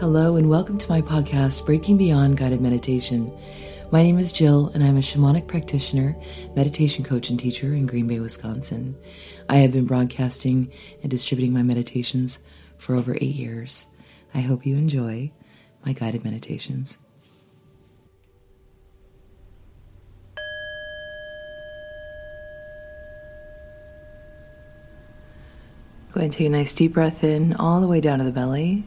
Hello, and welcome to my podcast, Breaking Beyond Guided Meditation. My name is Jill, and I'm a shamanic practitioner, meditation coach, and teacher in Green Bay, Wisconsin. I have been broadcasting and distributing my meditations for over eight years. I hope you enjoy my guided meditations. Go ahead and take a nice deep breath in all the way down to the belly.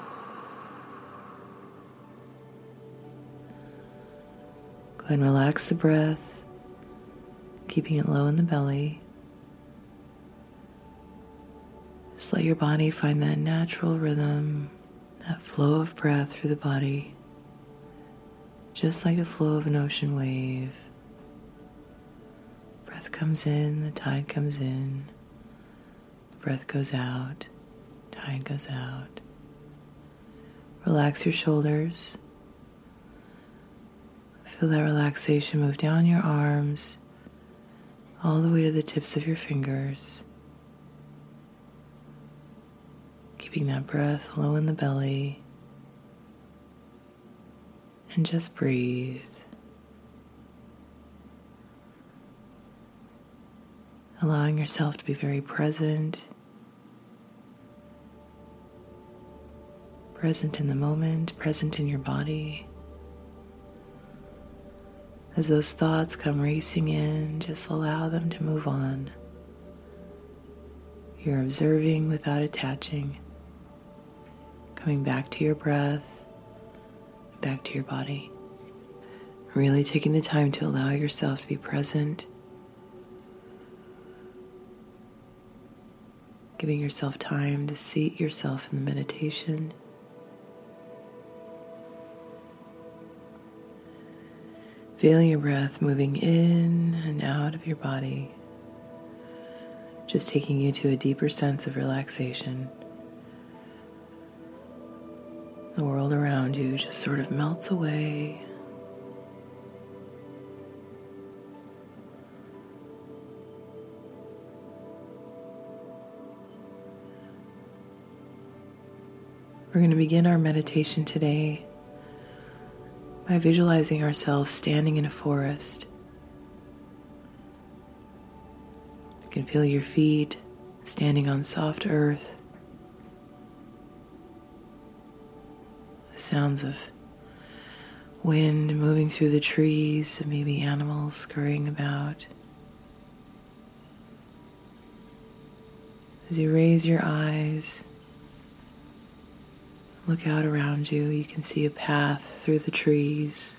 Go ahead and relax the breath, keeping it low in the belly. Just let your body find that natural rhythm, that flow of breath through the body, just like the flow of an ocean wave. Breath comes in, the tide comes in. Breath goes out, tide goes out. Relax your shoulders. Feel that relaxation move down your arms, all the way to the tips of your fingers. Keeping that breath low in the belly. And just breathe. Allowing yourself to be very present. Present in the moment, present in your body. As those thoughts come racing in, just allow them to move on. You're observing without attaching, coming back to your breath, back to your body. Really taking the time to allow yourself to be present, giving yourself time to seat yourself in the meditation. Feeling your breath moving in and out of your body, just taking you to a deeper sense of relaxation. The world around you just sort of melts away. We're going to begin our meditation today by visualizing ourselves standing in a forest. You can feel your feet standing on soft earth. The sounds of wind moving through the trees and maybe animals scurrying about. As you raise your eyes, Look out around you. You can see a path through the trees,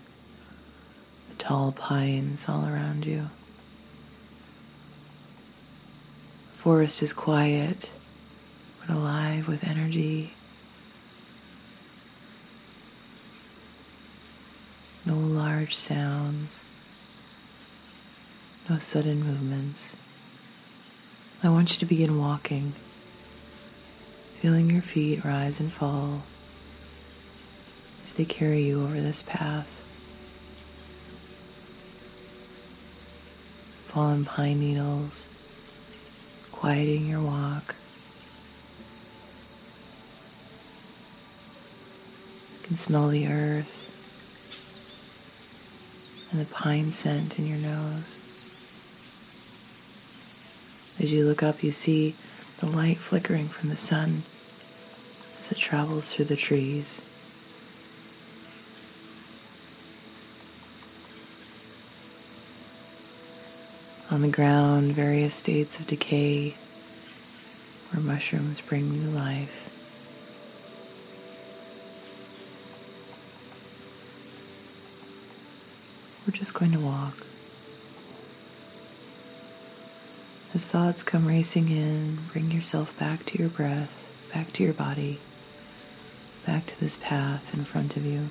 the tall pines all around you. The forest is quiet but alive with energy. No large sounds, no sudden movements. I want you to begin walking, feeling your feet rise and fall as they carry you over this path. Fallen pine needles, quieting your walk. You can smell the earth and the pine scent in your nose. As you look up, you see the light flickering from the sun as it travels through the trees. On the ground, various states of decay where mushrooms bring new life. We're just going to walk. As thoughts come racing in, bring yourself back to your breath, back to your body, back to this path in front of you.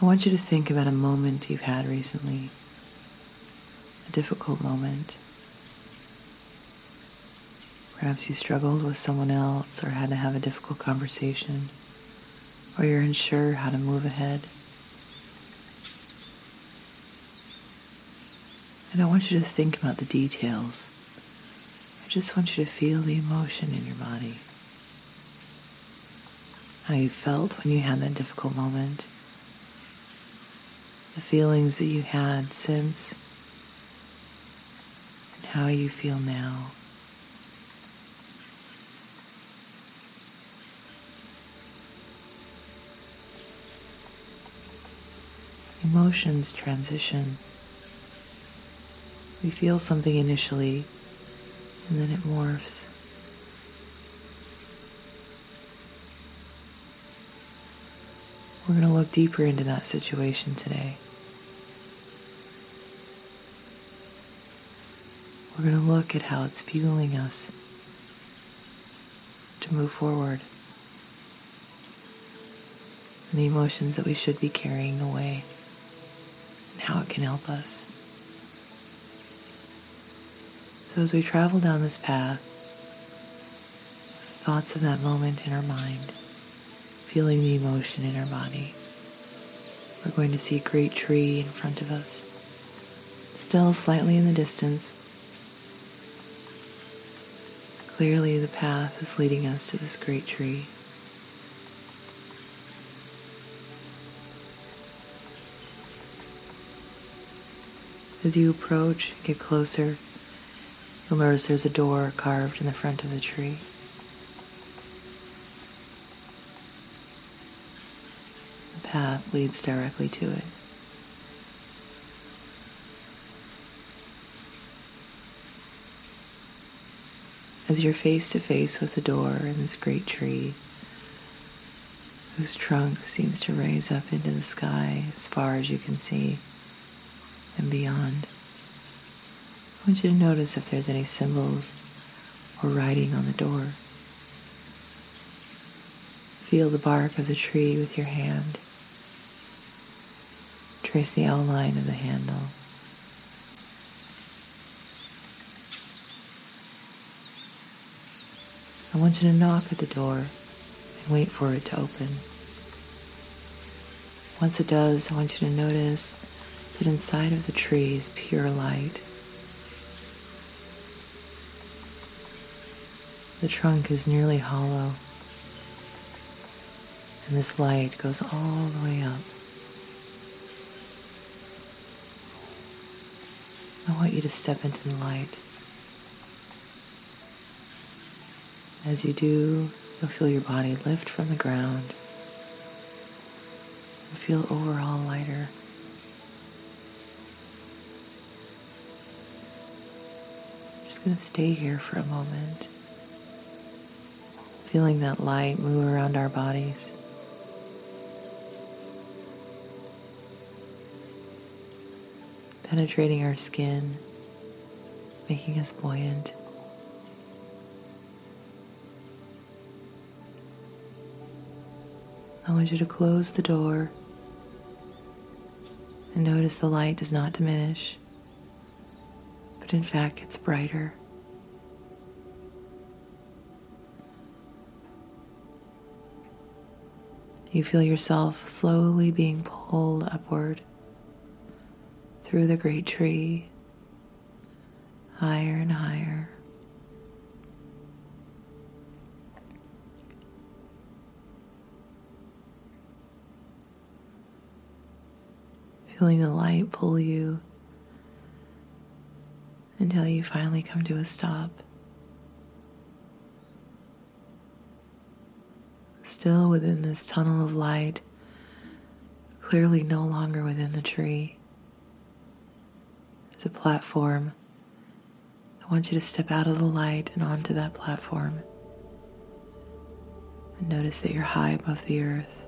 I want you to think about a moment you've had recently, a difficult moment. Perhaps you struggled with someone else or had to have a difficult conversation, or you're unsure how to move ahead. And I want you to think about the details. I just want you to feel the emotion in your body. How you felt when you had that difficult moment the feelings that you had since, and how you feel now. Emotions transition. We feel something initially, and then it morphs. We're going to look deeper into that situation today. We're going to look at how it's fueling us to move forward and the emotions that we should be carrying away and how it can help us. So, as we travel down this path, thoughts of that moment in our mind, feeling the emotion in our body, we're going to see a great tree in front of us, still slightly in the distance Clearly, the path is leading us to this great tree. As you approach, get closer, you'll notice there's a door carved in the front of the tree. The path leads directly to it. As you're face to face with the door in this great tree whose trunk seems to raise up into the sky as far as you can see and beyond. I want you to notice if there's any symbols or writing on the door. Feel the bark of the tree with your hand. Trace the outline of the handle. I want you to knock at the door and wait for it to open. Once it does, I want you to notice that inside of the tree is pure light. The trunk is nearly hollow, and this light goes all the way up. I want you to step into the light. As you do, you'll feel your body lift from the ground and feel overall lighter. Just going to stay here for a moment, feeling that light move around our bodies. Penetrating our skin, making us buoyant. I want you to close the door and notice the light does not diminish, but in fact gets brighter. You feel yourself slowly being pulled upward through the great tree, higher and higher. Feeling the light pull you until you finally come to a stop. Still within this tunnel of light, clearly no longer within the tree. It's a platform. I want you to step out of the light and onto that platform. And notice that you're high above the earth.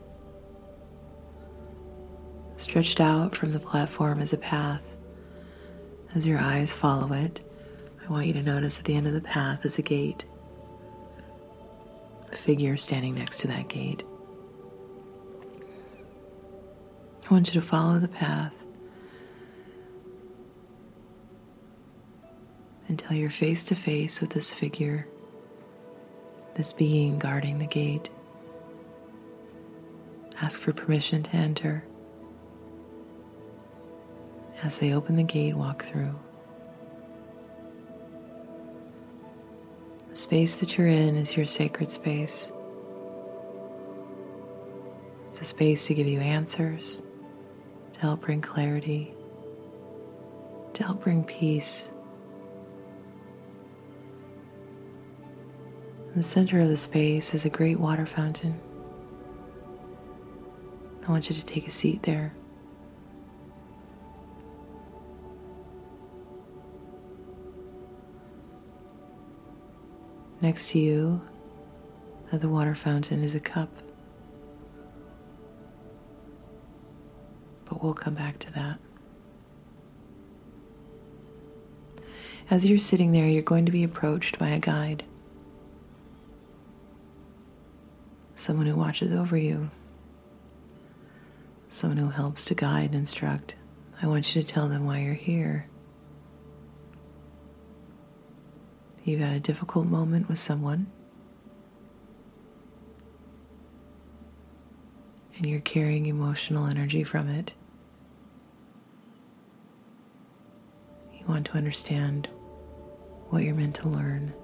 Stretched out from the platform is a path. As your eyes follow it, I want you to notice at the end of the path is a gate. A figure standing next to that gate. I want you to follow the path until you're face to face with this figure, this being guarding the gate. Ask for permission to enter. As they open the gate, walk through. The space that you're in is your sacred space. It's a space to give you answers, to help bring clarity, to help bring peace. In the center of the space is a great water fountain. I want you to take a seat there. Next to you at the water fountain is a cup. But we'll come back to that. As you're sitting there, you're going to be approached by a guide, someone who watches over you, someone who helps to guide and instruct. I want you to tell them why you're here. You've had a difficult moment with someone, and you're carrying emotional energy from it. You want to understand what you're meant to learn.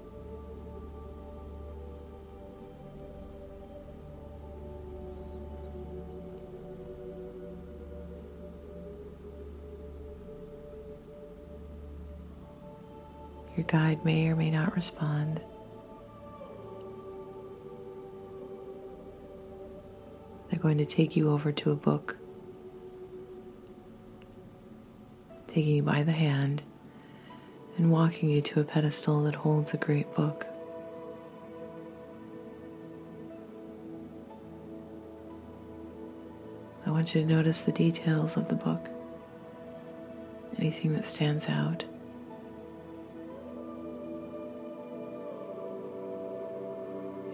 Your guide may or may not respond. They're going to take you over to a book, taking you by the hand and walking you to a pedestal that holds a great book. I want you to notice the details of the book, anything that stands out.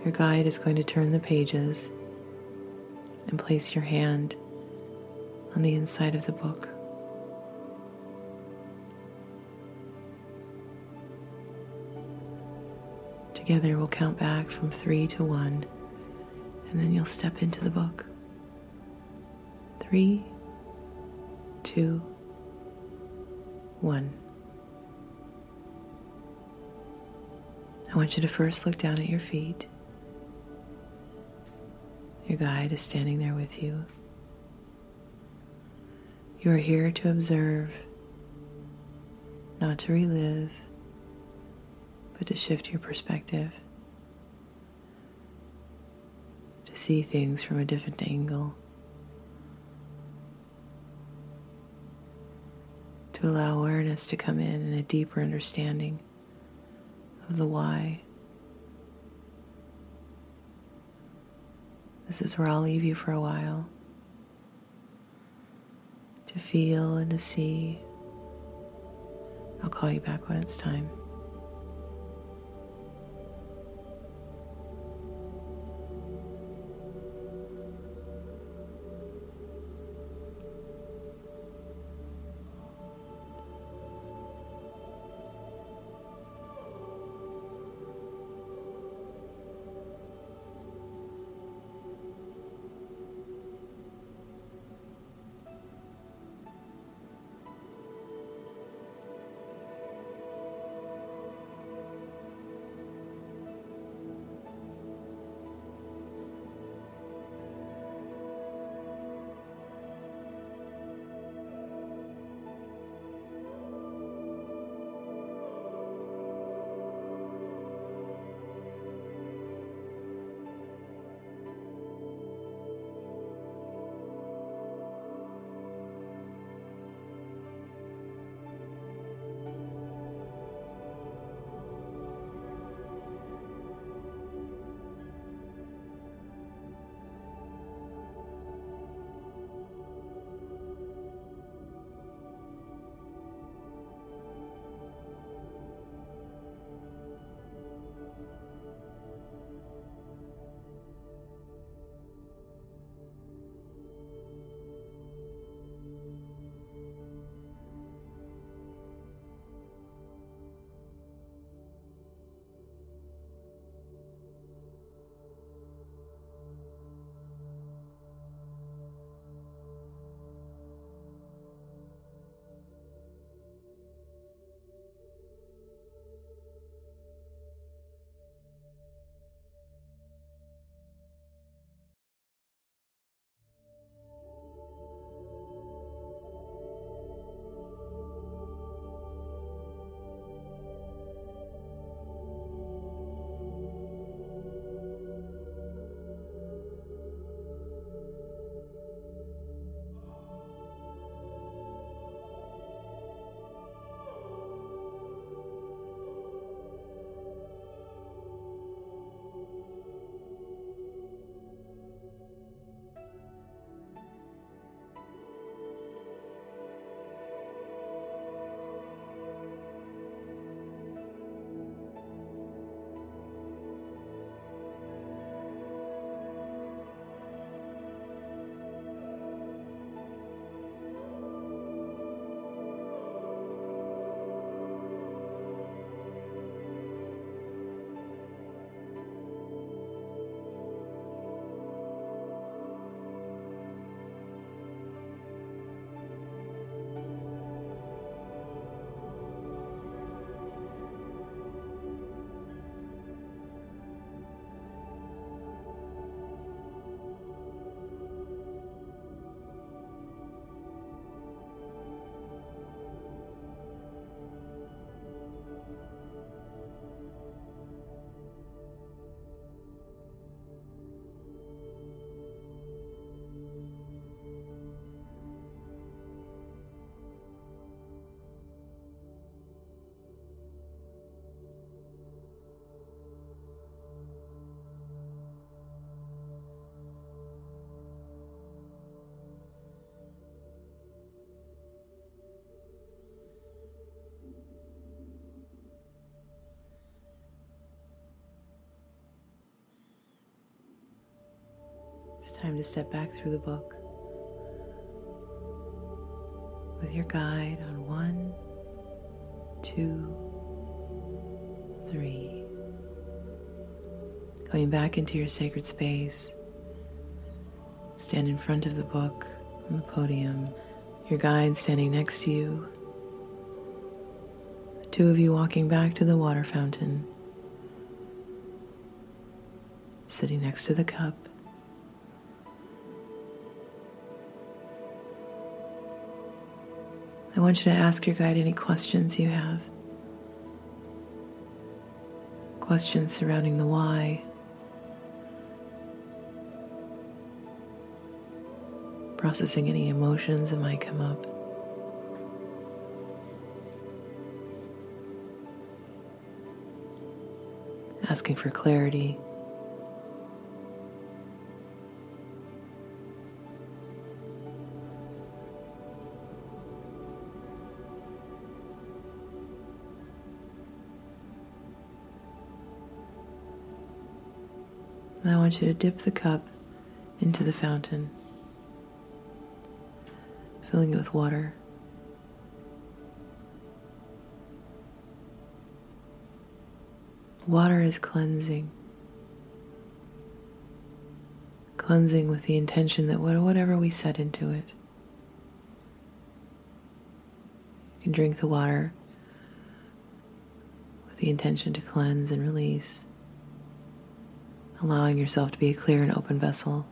Your guide is going to turn the pages and place your hand on the inside of the book. Together, we'll count back from three to one, and then you'll step into the book. Three, two, one. I want you to first look down at your feet. Your guide is standing there with you. You are here to observe, not to relive, but to shift your perspective, to see things from a different angle, to allow awareness to come in and a deeper understanding of the why. This is where I'll leave you for a while to feel and to see. I'll call you back when it's time. Time to step back through the book. With your guide on one, two, three. Going back into your sacred space, stand in front of the book on the podium, your guide standing next to you, the two of you walking back to the water fountain, sitting next to the cup. Want you to ask your guide any questions you have. Questions surrounding the why. Processing any emotions that might come up. Asking for clarity. Want you to dip the cup into the fountain, filling it with water. Water is cleansing. Cleansing with the intention that whatever we set into it, you can drink the water with the intention to cleanse and release allowing yourself to be a clear and open vessel.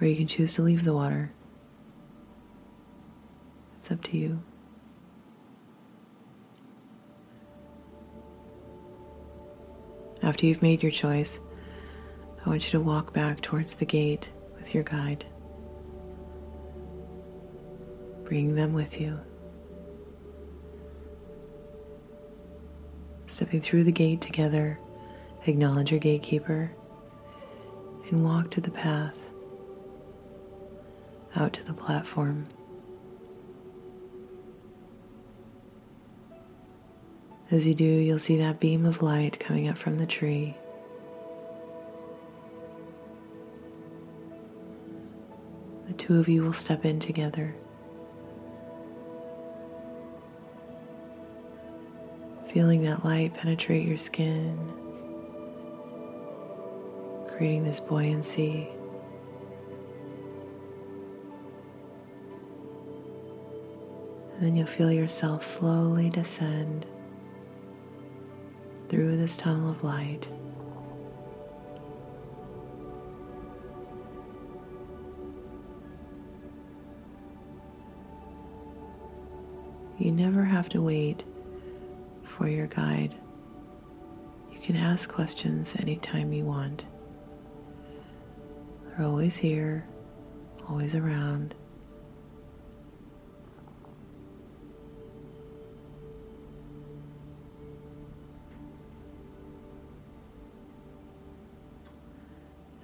Or you can choose to leave the water. It's up to you. After you've made your choice, I want you to walk back towards the gate with your guide, bringing them with you. Stepping through the gate together, acknowledge your gatekeeper and walk to the path out to the platform. As you do, you'll see that beam of light coming up from the tree. The two of you will step in together. Feeling that light penetrate your skin, creating this buoyancy. And then you'll feel yourself slowly descend through this tunnel of light. You never have to wait for your guide. You can ask questions anytime you want. They're always here, always around.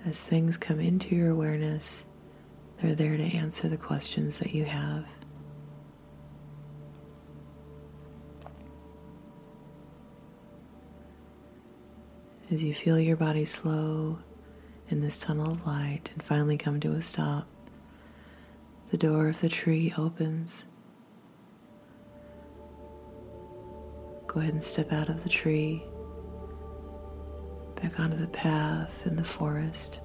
As things come into your awareness, they're there to answer the questions that you have. As you feel your body slow in this tunnel of light and finally come to a stop, the door of the tree opens. Go ahead and step out of the tree, back onto the path in the forest,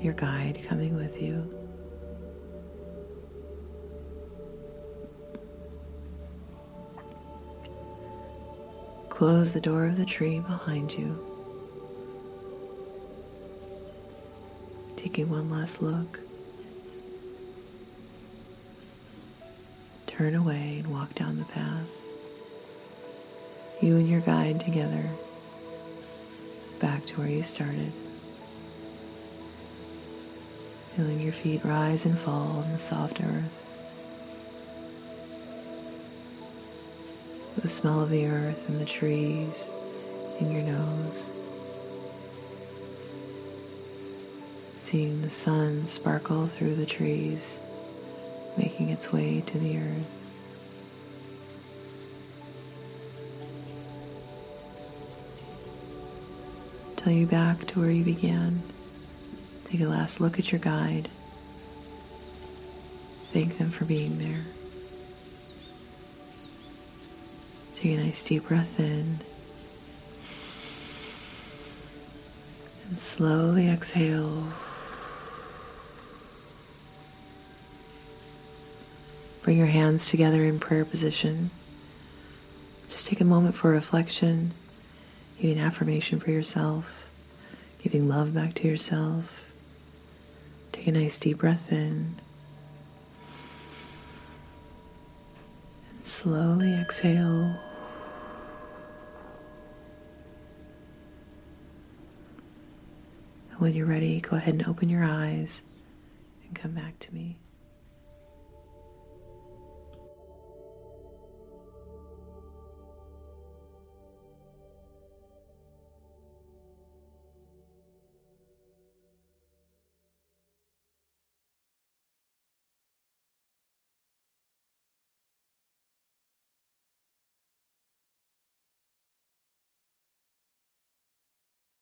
your guide coming with you. Close the door of the tree behind you. Taking one last look. Turn away and walk down the path. You and your guide together back to where you started. Feeling your feet rise and fall on the soft earth. The smell of the earth and the trees in your nose. Seeing the sun sparkle through the trees, making its way to the earth. Till you back to where you began. Take a last look at your guide. Thank them for being there. Take a nice deep breath in. And slowly exhale. Bring your hands together in prayer position. Just take a moment for reflection, giving affirmation for yourself, giving love back to yourself. Take a nice deep breath in. And slowly exhale. When you're ready, go ahead and open your eyes and come back to me.